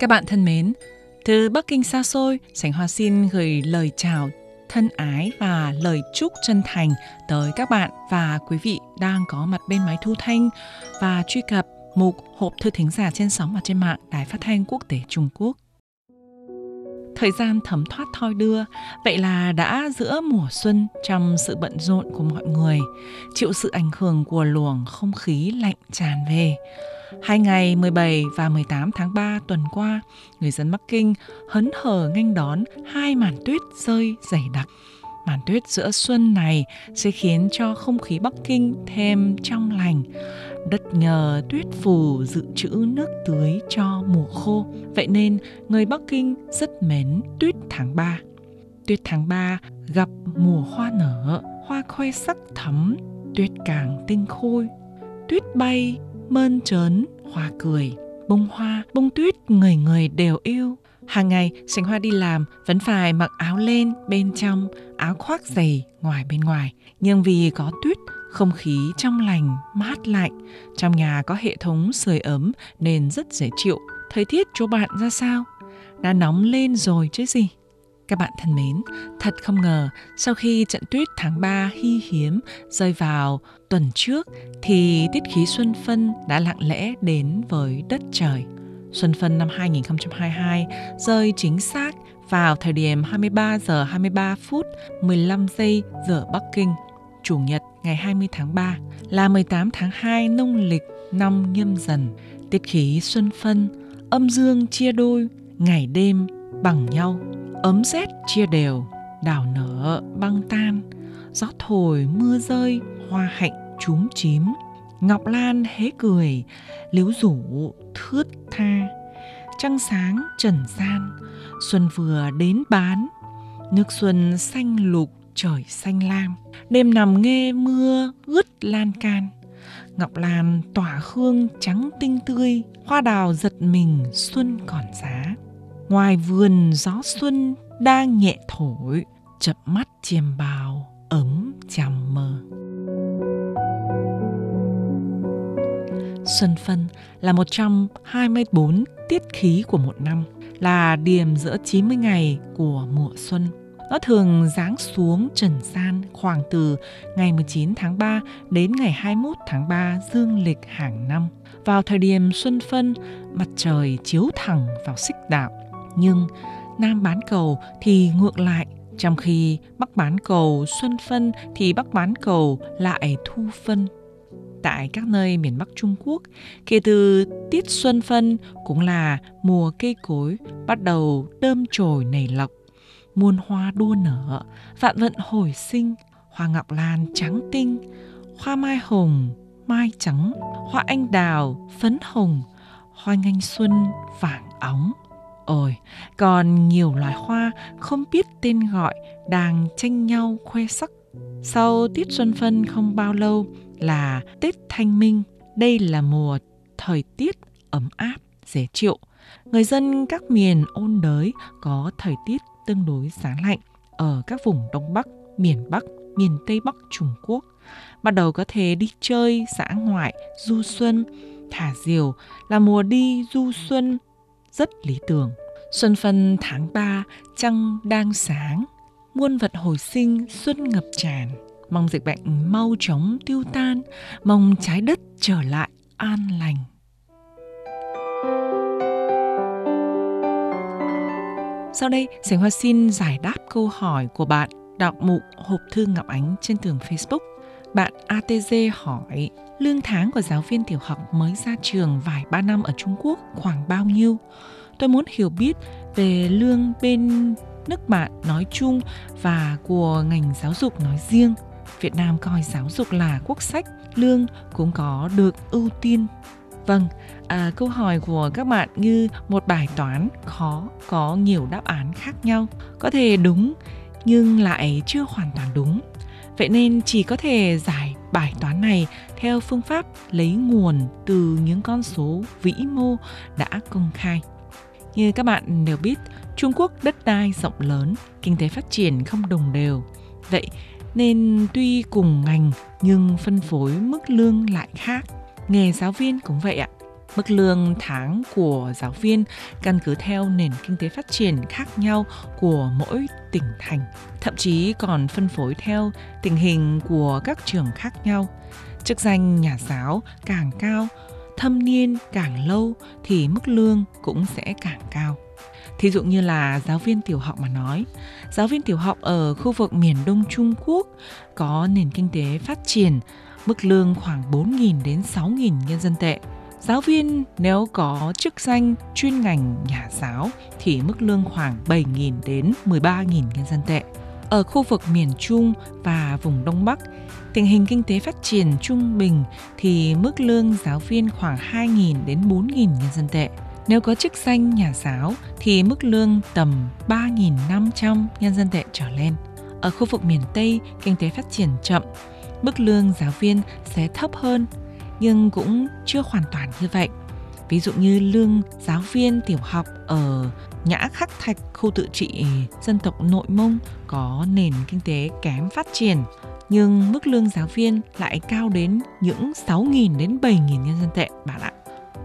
Các bạn thân mến, từ Bắc Kinh xa xôi, Sảnh Hoa xin gửi lời chào thân ái và lời chúc chân thành tới các bạn và quý vị đang có mặt bên máy thu thanh và truy cập mục hộp thư thính giả trên sóng và trên mạng Đài Phát thanh Quốc tế Trung Quốc. Thời gian thấm thoát thoi đưa, vậy là đã giữa mùa xuân trong sự bận rộn của mọi người, chịu sự ảnh hưởng của luồng không khí lạnh tràn về. Hai ngày 17 và 18 tháng 3 tuần qua, người dân Bắc Kinh hấn hở nghênh đón hai màn tuyết rơi dày đặc. Màn tuyết giữa xuân này sẽ khiến cho không khí Bắc Kinh thêm trong lành. Đất nhờ tuyết phủ dự trữ nước tưới cho mùa khô. Vậy nên người Bắc Kinh rất mến tuyết tháng 3. Tuyết tháng 3 gặp mùa hoa nở, hoa khoe sắc thắm, tuyết càng tinh khôi. Tuyết bay mơn trớn, hoa cười, bông hoa, bông tuyết người người đều yêu. Hàng ngày, Sánh Hoa đi làm vẫn phải mặc áo lên bên trong, áo khoác dày ngoài bên ngoài. Nhưng vì có tuyết, không khí trong lành, mát lạnh. Trong nhà có hệ thống sưởi ấm nên rất dễ chịu. Thời tiết chỗ bạn ra sao? Đã nóng lên rồi chứ gì? Các bạn thân mến, thật không ngờ sau khi trận tuyết tháng 3 hy hiếm rơi vào tuần trước thì tiết khí xuân phân đã lặng lẽ đến với đất trời. Xuân phân năm 2022 rơi chính xác vào thời điểm 23 giờ 23 phút 15 giây giờ Bắc Kinh, Chủ nhật ngày 20 tháng 3 là 18 tháng 2 nông lịch năm nhâm dần. Tiết khí xuân phân, âm dương chia đôi, ngày đêm bằng nhau ấm rét chia đều đào nở băng tan gió thổi mưa rơi hoa hạnh chúm chím ngọc lan hé cười liễu rủ thướt tha. Trăng sáng trần gian, xuân vừa đến bán, nước xuân xanh lục, trời xanh lam. Đêm nằm nghe mưa ướt lan can, ngọc lan tỏa hương trắng tinh tươi, hoa đào giật mình xuân còn giá. Ngoài vườn gió xuân đang nhẹ thổi chập mắt chiêm bao ấm chằm mơ Xuân phân là một trong 24 tiết khí của một năm, là điểm giữa 90 ngày của mùa xuân. Nó thường giáng xuống trần gian khoảng từ ngày 19 tháng 3 đến ngày 21 tháng 3 dương lịch hàng năm. Vào thời điểm xuân phân, mặt trời chiếu thẳng vào xích đạo, nhưng Nam bán cầu thì ngược lại, trong khi Bắc bán cầu xuân phân thì Bắc bán cầu lại thu phân. Tại các nơi miền Bắc Trung Quốc, kể từ tiết xuân phân cũng là mùa cây cối bắt đầu đơm chồi nảy lọc, muôn hoa đua nở, vạn vận hồi sinh, hoa ngọc lan trắng tinh, hoa mai hồng, mai trắng, hoa anh đào, phấn hồng, hoa nhanh xuân vàng óng, Ôi, còn nhiều loài hoa không biết tên gọi đang tranh nhau khoe sắc. Sau tiết xuân phân không bao lâu là Tết Thanh Minh. Đây là mùa thời tiết ấm áp, dễ chịu. Người dân các miền ôn đới có thời tiết tương đối giá lạnh ở các vùng Đông Bắc, miền Bắc, miền Tây Bắc Trung Quốc. Bắt đầu có thể đi chơi xã ngoại, du xuân, thả diều là mùa đi du xuân rất lý tưởng. Xuân phân tháng 3, trăng đang sáng, muôn vật hồi sinh xuân ngập tràn. Mong dịch bệnh mau chóng tiêu tan, mong trái đất trở lại an lành. Sau đây, Sảnh Hoa xin giải đáp câu hỏi của bạn đọc mục hộp thư Ngọc Ánh trên tường Facebook. Bạn ATG hỏi, lương tháng của giáo viên tiểu học mới ra trường vài ba năm ở Trung Quốc khoảng bao nhiêu? Tôi muốn hiểu biết về lương bên nước bạn nói chung và của ngành giáo dục nói riêng. Việt Nam coi giáo dục là quốc sách, lương cũng có được ưu tiên. Vâng, à, câu hỏi của các bạn như một bài toán khó có nhiều đáp án khác nhau. Có thể đúng nhưng lại chưa hoàn toàn đúng. Vậy nên chỉ có thể giải bài toán này theo phương pháp lấy nguồn từ những con số vĩ mô đã công khai. Như các bạn đều biết, Trung Quốc đất đai rộng lớn, kinh tế phát triển không đồng đều. Vậy nên tuy cùng ngành nhưng phân phối mức lương lại khác. Nghề giáo viên cũng vậy ạ. Mức lương tháng của giáo viên căn cứ theo nền kinh tế phát triển khác nhau của mỗi tỉnh thành, thậm chí còn phân phối theo tình hình của các trường khác nhau. Chức danh nhà giáo càng cao, thâm niên càng lâu thì mức lương cũng sẽ càng cao. Thí dụ như là giáo viên tiểu học mà nói, giáo viên tiểu học ở khu vực miền Đông Trung Quốc có nền kinh tế phát triển, mức lương khoảng 4.000 đến 6.000 nhân dân tệ. Giáo viên nếu có chức danh chuyên ngành nhà giáo thì mức lương khoảng 7.000 đến 13.000 nhân dân tệ. Ở khu vực miền Trung và vùng Đông Bắc, tình hình kinh tế phát triển trung bình thì mức lương giáo viên khoảng 2.000 đến 4.000 nhân dân tệ. Nếu có chức danh nhà giáo thì mức lương tầm 3.500 nhân dân tệ trở lên. Ở khu vực miền Tây, kinh tế phát triển chậm, mức lương giáo viên sẽ thấp hơn, nhưng cũng chưa hoàn toàn như vậy. Ví dụ như lương giáo viên tiểu học ở Nhã Khắc Thạch, khu tự trị dân tộc nội Mông có nền kinh tế kém phát triển, nhưng mức lương giáo viên lại cao đến những 6.000 đến 7.000 nhân dân tệ bạn ạ.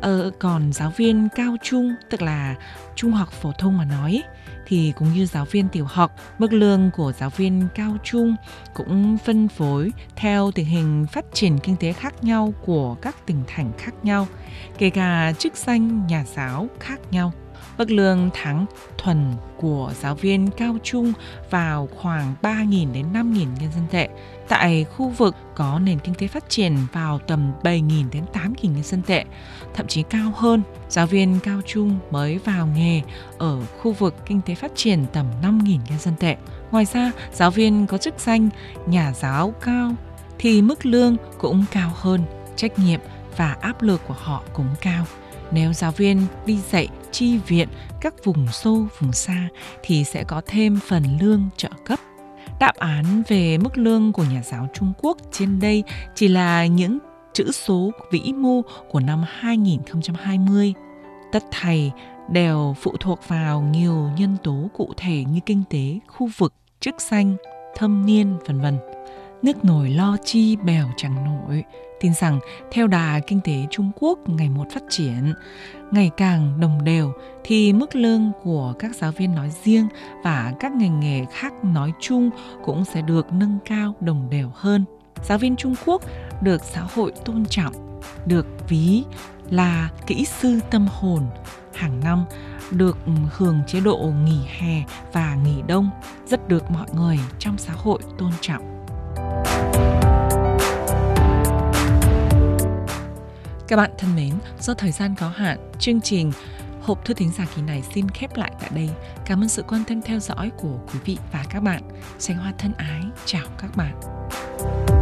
Ờ, còn giáo viên cao trung, tức là trung học phổ thông mà nói, thì cũng như giáo viên tiểu học, mức lương của giáo viên cao trung cũng phân phối theo tình hình phát triển kinh tế khác nhau của các tỉnh thành khác nhau, kể cả chức danh nhà giáo khác nhau. Mức lương tháng thuần của giáo viên cao trung vào khoảng 3.000 đến 5.000 nhân dân tệ. Tại khu vực có nền kinh tế phát triển vào tầm 7.000 đến 8.000 nhân dân tệ, thậm chí cao hơn. Giáo viên cao trung mới vào nghề ở khu vực kinh tế phát triển tầm 5.000 nhân dân tệ. Ngoài ra, giáo viên có chức danh nhà giáo cao thì mức lương cũng cao hơn, trách nhiệm và áp lực của họ cũng cao. Nếu giáo viên đi dạy chi viện các vùng sâu, vùng xa thì sẽ có thêm phần lương trợ cấp. Đáp án về mức lương của nhà giáo Trung Quốc trên đây chỉ là những chữ số vĩ mô của năm 2020. Tất thầy đều phụ thuộc vào nhiều nhân tố cụ thể như kinh tế, khu vực, chức danh, thâm niên, vân vân. Nước nổi lo chi bèo chẳng nổi, tin rằng theo đà kinh tế Trung Quốc ngày một phát triển, ngày càng đồng đều thì mức lương của các giáo viên nói riêng và các ngành nghề khác nói chung cũng sẽ được nâng cao đồng đều hơn. Giáo viên Trung Quốc được xã hội tôn trọng, được ví là kỹ sư tâm hồn, hàng năm được hưởng chế độ nghỉ hè và nghỉ đông, rất được mọi người trong xã hội tôn trọng. Các bạn thân mến, do thời gian có hạn, chương trình Hộp thư thính giả kỳ này xin khép lại tại đây. Cảm ơn sự quan tâm theo dõi của quý vị và các bạn. Xanh hoa thân ái, chào các bạn.